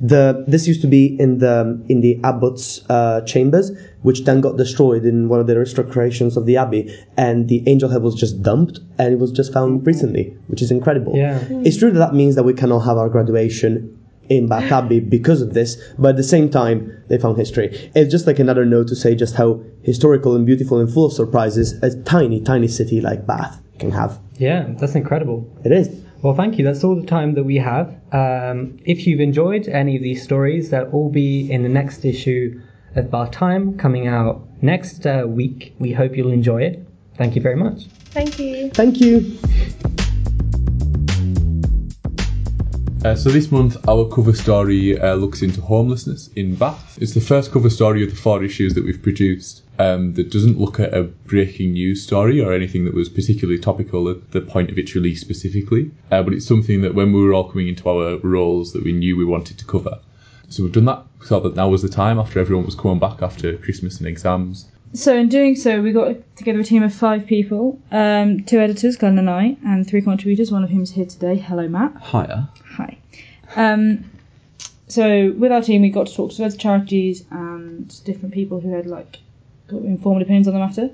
The this used to be in the in the abbot's uh, chambers, which then got destroyed in one of the restorations of the abbey, and the angel head was just dumped, and it was just found recently, which is incredible. Yeah. It's true that that means that we cannot have our graduation in Bath Abbey because of this, but at the same time, they found history. It's just like another note to say just how historical and beautiful and full of surprises a tiny, tiny city like Bath can have. Yeah, that's incredible. It is. Well, thank you. That's all the time that we have. Um, if you've enjoyed any of these stories, they'll all be in the next issue of Bath Time coming out next uh, week. We hope you'll enjoy it. Thank you very much. Thank you. Thank you. Uh, so this month, our cover story uh, looks into homelessness in Bath. It's the first cover story of the four issues that we've produced. um, that doesn't look at a breaking news story or anything that was particularly topical at the point of its release specifically, uh, but it's something that when we were all coming into our roles that we knew we wanted to cover. So we've done that. We thought that now was the time after everyone was coming back after Christmas and exams. So in doing so, we got together a team of five people, um, two editors, Glenn and I, and three contributors, one of whom is here today. Hello, Matt. Hiya. Hi. Um, so with our team, we got to talk to loads of charities and different people who had like got informed opinions on the matter,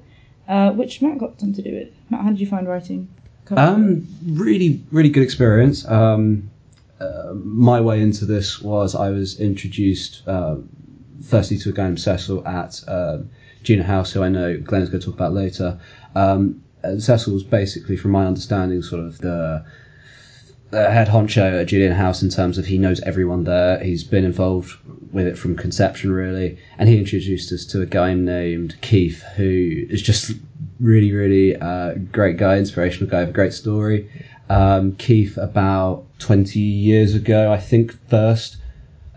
uh, which Matt got something to do with. Matt, how did you find writing? Um, really, really good experience. Um, uh, my way into this was I was introduced um, firstly to a guy named Cecil at Julian House, who I know Glenn is going to talk about later. Um, and Cecil was basically, from my understanding, sort of the head honcho at Julian House in terms of he knows everyone there. He's been involved with it from conception, really. And he introduced us to a guy named Keith, who is just really, really uh, great guy, inspirational guy, a great story. Um, Keith, about 20 years ago, I think, first.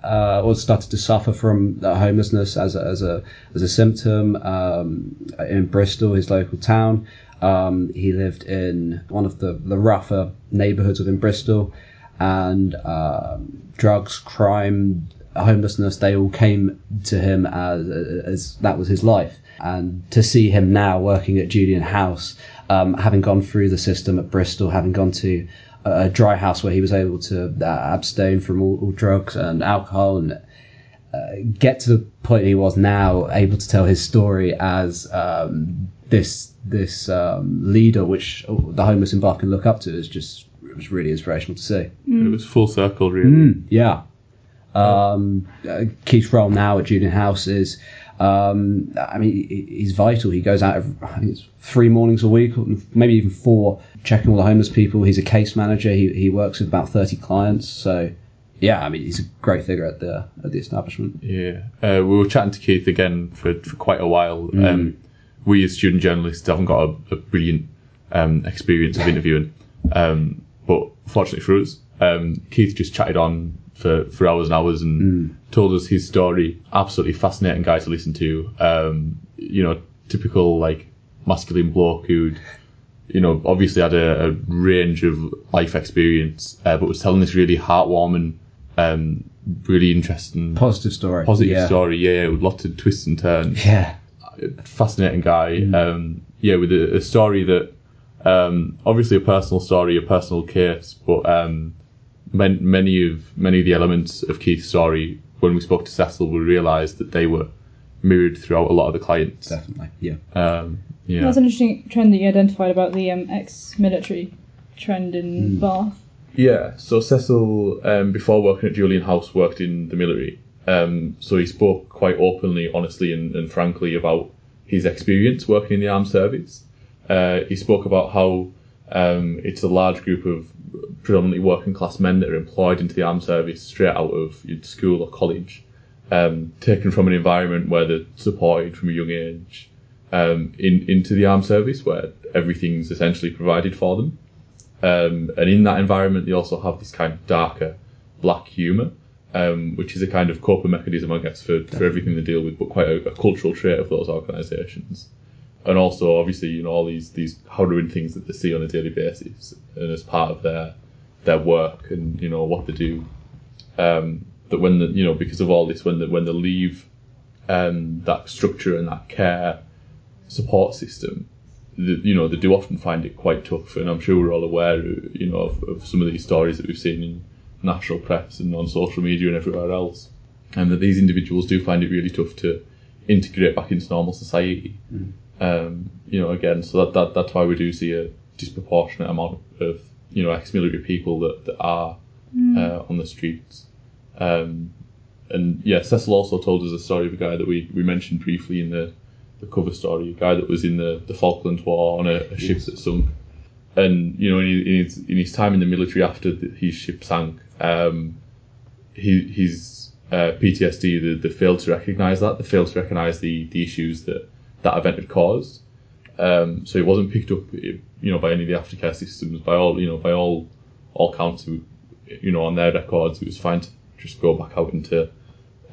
Uh, or started to suffer from homelessness as a, as a as a symptom um, in Bristol, his local town. Um, he lived in one of the, the rougher neighborhoods within Bristol, and um, drugs, crime, homelessness, they all came to him as, as that was his life. And to see him now working at Julian House, um, having gone through the system at Bristol, having gone to a dry house where he was able to uh, abstain from all, all drugs and alcohol and uh, get to the point he was now, able to tell his story as um, this this um, leader, which the homeless in Bath can look up to, is just it was really inspirational to see. It was full circle, really. Mm, yeah. Um, uh, Keith's role now at Julian House is, um, I mean, he's vital. He goes out, every, I think it's three mornings a week, maybe even four, checking all the homeless people. He's a case manager. He, he works with about 30 clients. So, yeah, I mean, he's a great figure at the at the establishment. Yeah, uh, we were chatting to Keith again for, for quite a while. Um, we as student journalists haven't got a, a brilliant um, experience of interviewing, um, but fortunately for us, um, Keith just chatted on for, for hours and hours and told us his story. Absolutely fascinating guy to listen to. Um, you know, typical like masculine bloke who'd you know, obviously had a, a range of life experience, uh, but was telling this really heartwarming, um, really interesting, Positive story. positive yeah. story. Yeah, with lots of twists and turns. Yeah. Fascinating guy. Um, yeah, with a, a story that, um, obviously a personal story, a personal case, but man, many of many of the elements of Keith's story, when we spoke to Cecil, we realised that they were mirrored throughout a lot of the clients. Definitely. Yeah. Um, yeah. That's an interesting trend that you identified about the um, ex-military trend in Bath. Yeah, so Cecil, um, before working at Julian House, worked in the military. Um, so he spoke quite openly, honestly, and, and frankly about his experience working in the armed service. Uh, he spoke about how um, it's a large group of predominantly working class men that are employed into the armed service straight out of school or college, um, taken from an environment where they're supported from a young age um, in, into the armed service, where everything's essentially provided for them. Um, and in that environment, they also have this kind of darker black humour, um, which is a kind of coping mechanism, I guess, for, for everything they deal with, but quite a, a cultural trait of those organisations. And also, obviously, you know, all these these harrowing things that they see on a daily basis, and as part of their their work and you know what they do. Um, that when the you know because of all this, when the, when they leave um, that structure and that care support system, the, you know, they do often find it quite tough, and I'm sure we're all aware, you know, of, of some of these stories that we've seen in national press and on social media and everywhere else, and that these individuals do find it really tough to integrate back into normal society. Um, you know, again, so that, that that's why we do see a disproportionate amount of you know ex-military people that, that are uh, on the streets. Um, and yeah, Cecil also told us a story of a guy that we, we mentioned briefly in the, the cover story, a guy that was in the, the Falklands War on a, a ship that sunk. And, you know, in, in, his, in his time in the military after the, his ship sank, um, he, his uh, PTSD, they, they failed to recognise that. They failed to recognise the, the issues that that event had caused. Um, so it wasn't picked up, you know, by any of the aftercare systems. By all, you know, by all all counts, you know, on their records, it was fine to just go back out into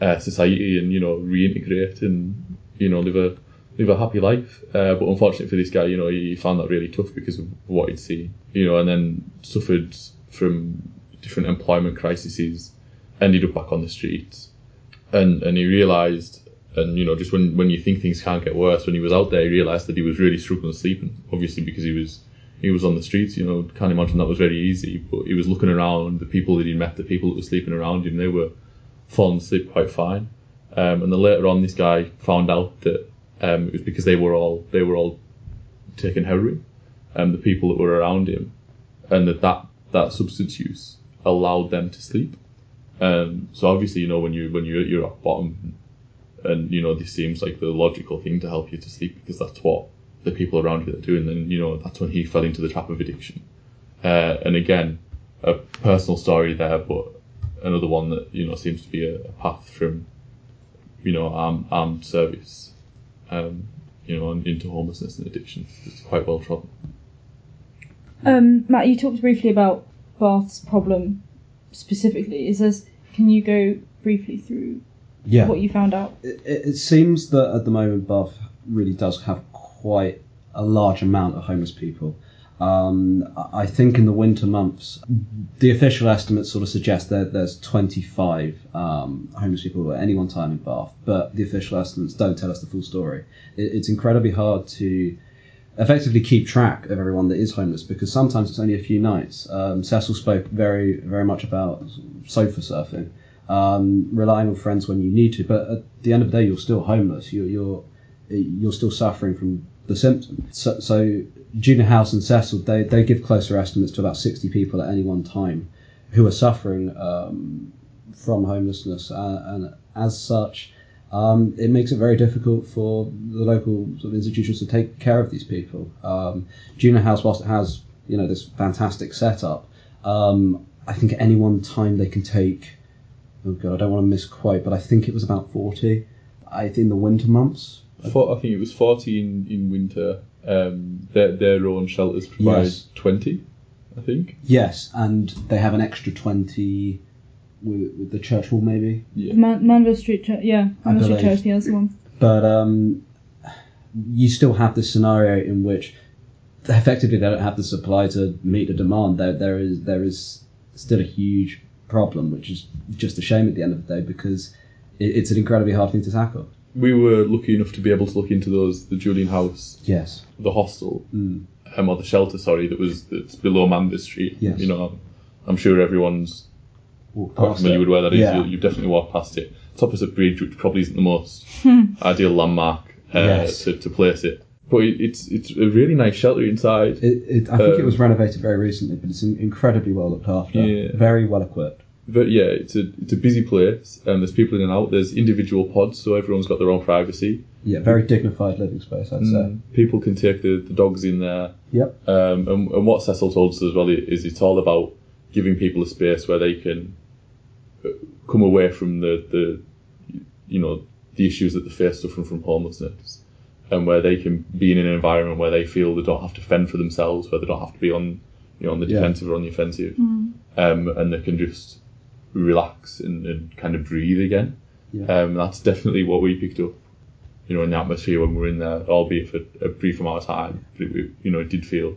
uh, society and you know reintegrate and you know live a live a happy life. Uh, but unfortunately for this guy, you know, he found that really tough because of what he'd seen, you know, and then suffered from different employment crises, ended up back on the streets, and and he realised. And you know, just when, when you think things can't get worse, when he was out there, he realised that he was really struggling to sleeping. Obviously, because he was he was on the streets. You know, can't imagine that was very easy. But he was looking around, the people that he met, the people that were sleeping around him, they were falling asleep quite fine. Um, and then later on, this guy found out that um, it was because they were all they were all taking heroin, um, the people that were around him, and that that, that substance use allowed them to sleep. Um, so obviously, you know, when you when you're at bottom, and you know this seems like the logical thing to help you to sleep because that's what the people around you are doing. And you know that's when he fell into the trap of addiction. Uh, and again, a personal story there, but another one that you know seems to be a, a path from you know armed, armed service, um, you know, into homelessness and addiction. It's quite well trodden. Um, Matt, you talked briefly about Bath's problem specifically. Is this? Can you go briefly through Yeah. what you found out? It, it seems that at the moment Bath really does have quite a large amount of homeless people. Um, I I think in the winter months, the official estimates sort of suggest that there's 25 um, homeless people at any one time in Bath, but the official estimates don't tell us the full story. It, it's incredibly hard to effectively keep track of everyone that is homeless because sometimes it's only a few nights. Um, Cecil spoke very, very much about sofa surfing, um, relying on friends when you need to, but at the end of the day, you're still homeless. You're you're you're still suffering from the symptoms. So, so Julian House and Cecil, they, they give closer estimates to about 60 people at any one time who are suffering um, from homelessness, uh, and as such, um, it makes it very difficult for the local sort of institutions to take care of these people. Um, Julian House, whilst it has you know this fantastic setup, um, I think at any one time they can take. Oh god, I don't want to misquote, but I think it was about forty. I think in the winter months. For, I think it was 40 in, in winter. Um, their, their own shelters provide Yes. 20, I think. Yes, and they have an extra twenty with, with the church hall maybe. Yeah. Man- Manvers Street Church, yeah, I Manvers Street believe. Church, yeah, that's one. But um, you still have this scenario in which effectively they don't have the supply to meet the demand. There, there is there is still a huge problem, which is just a shame at the end of the day because it, it's an incredibly hard thing to tackle. We were lucky enough to be able to look into those, the Julian House, Yes. the hostel, Mm. um, or the shelter, sorry, that was that's below Manvers Street. Yes. You know, I'm sure everyone's quite familiar with where that is. Yeah. You, you've definitely walked past it. It's opposite Bridge, which probably isn't the most ideal landmark uh, Yes. to, to place it. But it, it's it's a really nice shelter inside. It, it, I think it Um, was renovated very recently, but it's incredibly well looked after. Yeah. Very well equipped. But yeah, it's a it's a busy place. and there's people in and out. There's individual pods, so everyone's got their own privacy. Yeah, very dignified living space, I'd say. Mm, People can take the, the dogs in there. Yep. Um, and, and what Cecil told us as well is it's all about giving people a space where they can uh, come away from the, the you know the issues that they face suffering from homelessness, and where they can be in an environment where they feel they don't have to fend for themselves, where they don't have to be on you know on the Yeah. defensive or on the offensive, um, and they can just relax and, and kind of breathe again. Yeah. Um, that's definitely what we picked up you know, in the atmosphere when we were in there, albeit for a brief amount of time. But it, you know, it did feel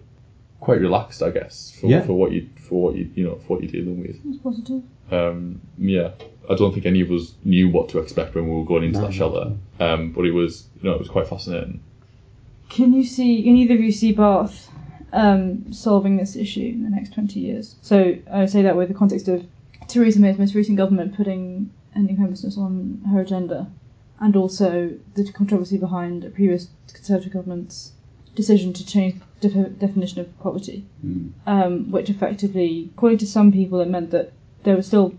quite relaxed, I guess, for, Yeah. for what you for what you you know for what you're dealing with. That's positive. Um, yeah, I don't think any of us knew what to expect when we were going into No. that shelter. Um, but it was you know it was quite fascinating. Can you see? Can either of you see Bath um, solving this issue in the next twenty years? So I say that with the context of Theresa May's most recent government putting ending homelessness on her agenda, and also the controversy behind a previous Conservative government's decision to change defi- definition of poverty, Mm. um, which effectively, according to some people, it meant that there was still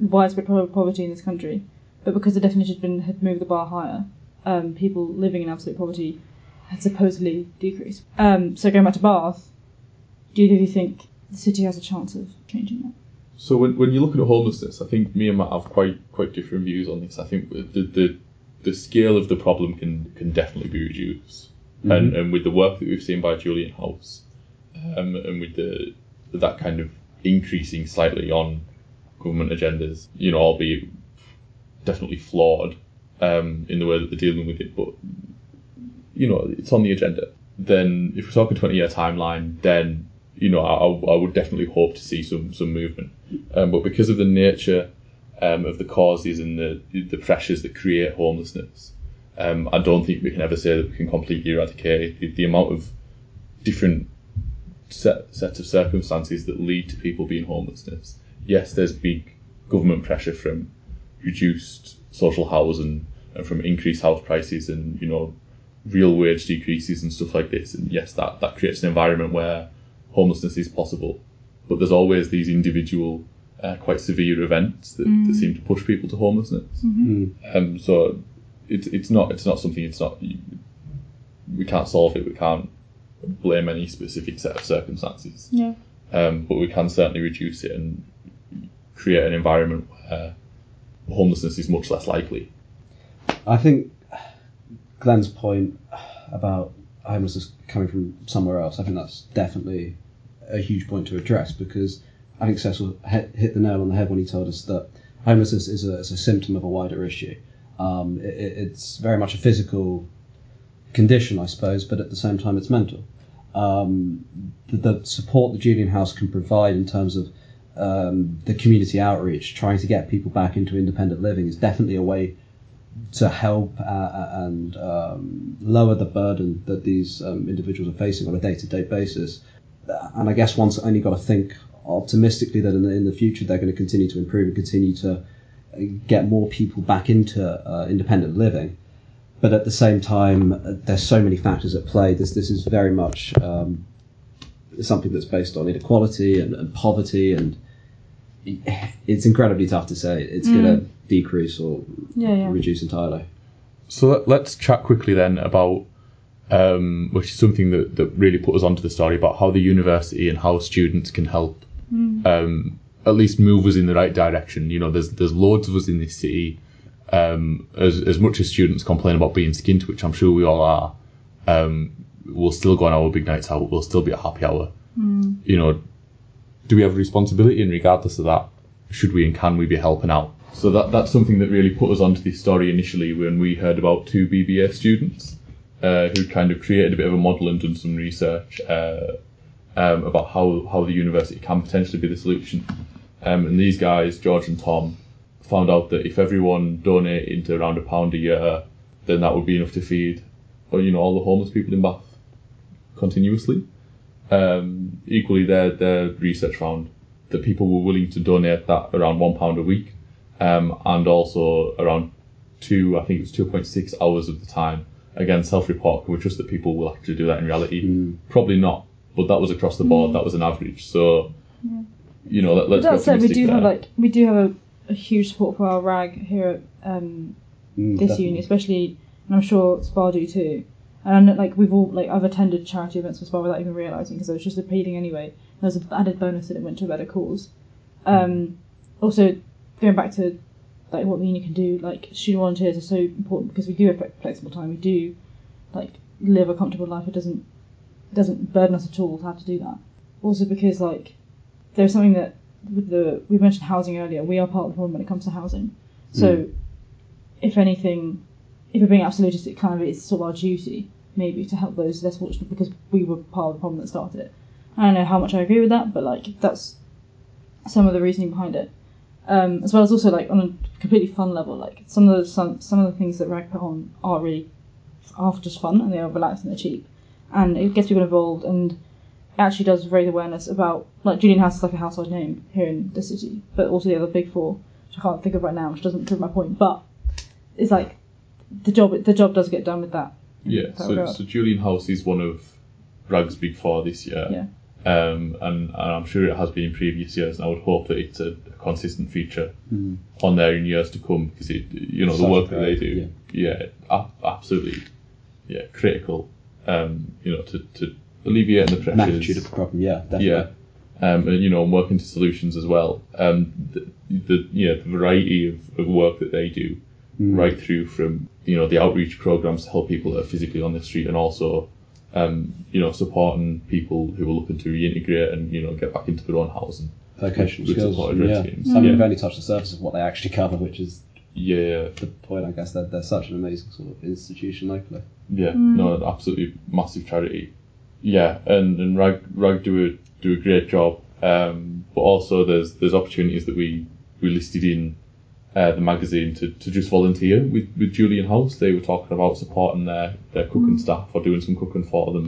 widespread poverty in this country, but because the definition had, been, had moved the bar higher, um, people living in absolute poverty had supposedly decreased. Um, so going back to Bath, do either of you think the city has a chance of changing that? So when, when you look at homelessness, I think me and Matt have quite quite different views on this. I think the the, the scale of the problem can can definitely be reduced, and and with the work that we've seen by Julian House, um, and with the that kind of increasing slightly on government agendas, you know, albeit definitely flawed, um, in the way that they're dealing with it, but you know, it's on the agenda. Then, if we're talking 20 year timeline, then you know, I, I would definitely hope to see some some movement. Um, but because of the nature um, of the causes and the the pressures that create homelessness, um, I don't think we can ever say that we can completely eradicate it. The, the amount of different set, sets of circumstances that lead to people being homelessness. Yes, there's big government pressure from reduced social housing and from increased house prices and you know real wage decreases and stuff like this. And yes, that that creates an environment where homelessness is possible. But there's always these individual, uh, quite severe events that, that seem to push people to homelessness. Um, so it's it's not it's not something it's not we can't solve it. We can't blame any specific set of circumstances. Yeah. Um, but we can certainly reduce it and create an environment where homelessness is much less likely. I think Glenn's point about homelessness coming from somewhere else, I think that's definitely a huge point to address because I think Cecil hit, hit the nail on the head when he told us that homelessness is a, is a symptom of a wider issue. Um, it, it- it's very much a physical condition, I suppose, but at the same time, it's mental. Um, the, the support the Julian House can provide in terms of um, the community outreach, trying to get people back into independent living, is definitely a way to help uh, and um, lower the burden that these um, individuals are facing on a day-to-day basis. And I guess one's only got to think optimistically that in the, in the future they're going to continue to improve and continue to uh, get more people back into uh, independent living. But at the same time, uh, there's so many factors at play. This this is very much um, something that's based on inequality and, and poverty, and it's incredibly tough to say it's going to decrease or Yeah, yeah. reduce entirely. So let, let's chat quickly then about, um, which is something that, that really put us onto the story about how the university and how students can help um, at least move us in the right direction. You know, there's there's loads of us in this city. Um, as as much as students complain about being skint, which I'm sure we all are, um, we'll still go on our big nights out. We'll still be at happy hour. You know, do we have a responsibility? And regardless of that, should we and can we be helping out? So that that's something that really put us onto this story initially when we heard about two BBA students uh, who kind of created a bit of a model and done some research uh, um, about how, how the university can potentially be the solution. Um, and these guys, George and Tom, found out that if everyone donated to around a pound a year, then that would be enough to feed, you know, all the homeless people in Bath continuously. Um, equally, their their research found that people were willing to donate that around one pound a week, um, and also around two, I think it was two point six hours of the time. Again, self-report. Can we trust that people will actually do that in reality? Probably not. But that was across the board. That was an average. So, you know, let, let's That be said, we optimistic do there. have like we do have a, a huge support for our rag here at um, Mm, this definitely. uni, especially, and I'm sure Spa do too. And I know, like we've all like I've attended charity events for Spa without even realizing because I was just appealing anyway. There's an added bonus that it went to a better cause. Um, also, going back to like what the uni can do, like student volunteers are so important because we do have flexible time. We do like live a comfortable life. It doesn't it doesn't burden us at all to have to do that. Also because like there's something that with the we mentioned housing earlier. We are part of the problem when it comes to housing. So if anything, if we're being absolutist, it kind of is sort of our duty maybe to help those less fortunate because we were part of the problem that started it. I don't know how much I agree with that, but like that's some of the reasoning behind it. Um, as well as also like on a completely fun level, like some of the some, some of the things that Rag put on are really are just fun and they are relaxed and they're cheap, and it gets people involved and actually does raise awareness about like Julian House is like a household name here in the city, but also the other big four, which I can't think of right now, which doesn't prove my point, but it's like the job the job does get done with that. Yeah, That so, so Julian House is one of Rag's big four this year. Yeah. Um, and, and I'm sure it has been in previous years, and I would hope that it's a, a consistent feature on there in years to come because it, you know, the Such work that they great, do, yeah, a- absolutely, yeah, critical, um, you know, to, to alleviate the pressures. Magnitude of the problem, yeah, definitely. Yeah, um, and you know, and working to solutions as well. Um, the, the yeah, the variety of, of work that they do, right through from you know the outreach programs to help people that are physically on the street, and also um, you know supporting people who are looking to reintegrate and you know get back into their own housing. Vocational with skills. supported Yeah. rent schemes. I mean, Yeah. we've only touched the surface of what they actually cover, which is yeah, the point. I guess that they're such an amazing sort of institution locally. Yeah, no, absolutely massive charity. Yeah, and and Rag Rag do a do a great job. Um, but also there's there's opportunities that we we listed in uh, the magazine to, to just volunteer with, with Julian House. They were talking about supporting their, their cooking staff or doing some cooking for them.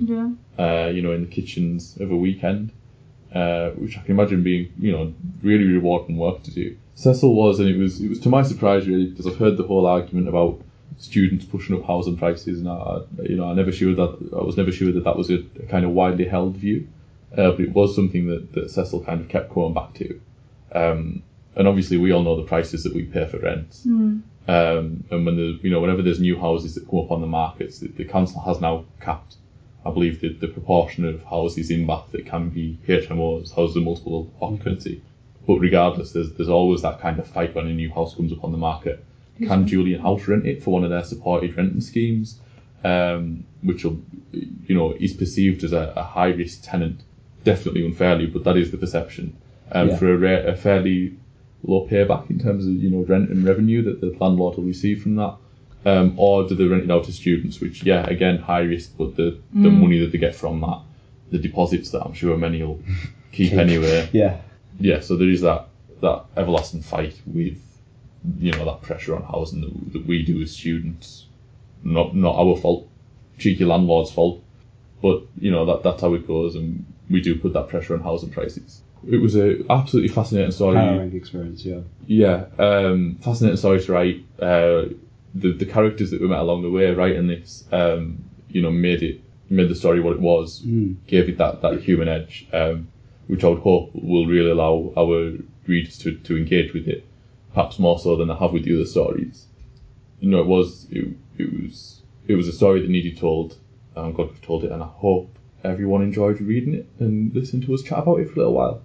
yeah. Uh, you know, in the kitchens of a weekend, uh, which I can imagine being you know really rewarding work to do. Cecil was, and it was it was to my surprise really because I've heard the whole argument about students pushing up housing prices, and I, you know I never sure that I was never sure that that was a, a kind of widely held view, uh, but it was something that, that Cecil kind of kept going back to. Um, and obviously we all know the prices that we pay for rent. Um, and when the you know whenever there's new houses that come up on the markets, the, the council has now capped, I believe, the, the proportion of houses in Bath that can be HMOs, houses of multiple occupancy. But regardless, there's there's always that kind of fight when a new house comes up on the market. Can Julian House rent it for one of their supported renting schemes, um, which will, you know, is perceived as a, a high risk tenant, definitely unfairly, but that is the perception. Um, Yeah. For a, a fairly low payback in terms of you know rent and revenue that the landlord will receive from that, um, or do they rent it out to students? Which yeah, again high risk, but the the money that they get from that, the deposits that I'm sure many will keep anyway. Yeah. Yeah, so there is that that everlasting fight with you know that pressure on housing that, that we do as students, not not our fault, cheeky landlord's fault, but you know that that's how it goes, and we do put that pressure on housing prices. It was a absolutely fascinating story. Harrowing experience. Yeah. Yeah, um, fascinating story to write. Uh, the the characters that we met along the way writing this, um, you know, made it made the story what it was, gave it that, that human edge, um, which I would hope will really allow our readers to, to engage with it, perhaps more so than I have with the other stories. You know, it was it, it was it was a story that needed told. I'm glad we've told it, and I hope everyone enjoyed reading it and listening to us chat about it for a little while.